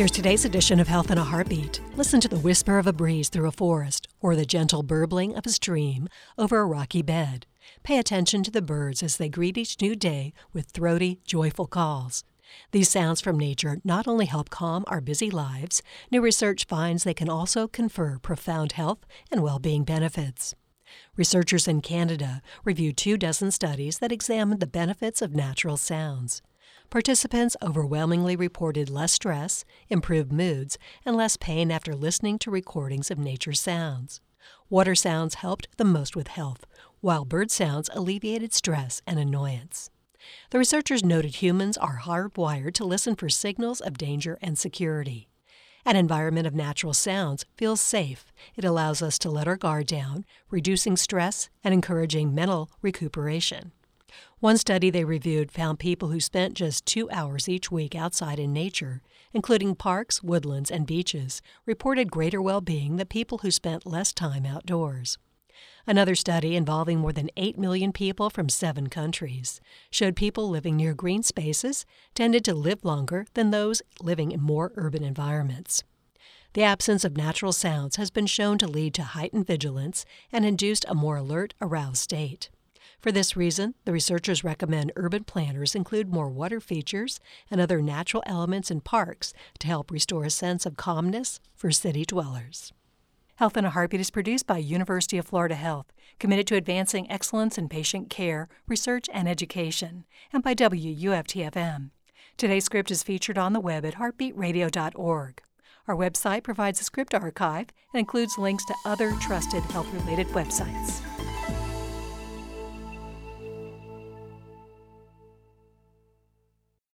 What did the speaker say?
Here's today's edition of Health in a Heartbeat. Listen to the whisper of a breeze through a forest or the gentle burbling of a stream over a rocky bed. Pay attention to the birds as they greet each new day with throaty, joyful calls. These sounds from nature not only help calm our busy lives, new research finds they can also confer profound health and well being benefits. Researchers in Canada reviewed two dozen studies that examined the benefits of natural sounds. Participants overwhelmingly reported less stress, improved moods, and less pain after listening to recordings of nature sounds. Water sounds helped the most with health, while bird sounds alleviated stress and annoyance. The researchers noted humans are hardwired to listen for signals of danger and security. An environment of natural sounds feels safe. It allows us to let our guard down, reducing stress and encouraging mental recuperation. One study they reviewed found people who spent just two hours each week outside in nature, including parks, woodlands, and beaches, reported greater well being than people who spent less time outdoors. Another study involving more than 8 million people from seven countries showed people living near green spaces tended to live longer than those living in more urban environments. The absence of natural sounds has been shown to lead to heightened vigilance and induced a more alert, aroused state. For this reason, the researchers recommend urban planners include more water features and other natural elements in parks to help restore a sense of calmness for city dwellers. Health in a Heartbeat is produced by University of Florida Health, committed to advancing excellence in patient care, research, and education, and by WUFTFM. Today's script is featured on the web at heartbeatradio.org. Our website provides a script archive and includes links to other trusted health related websites.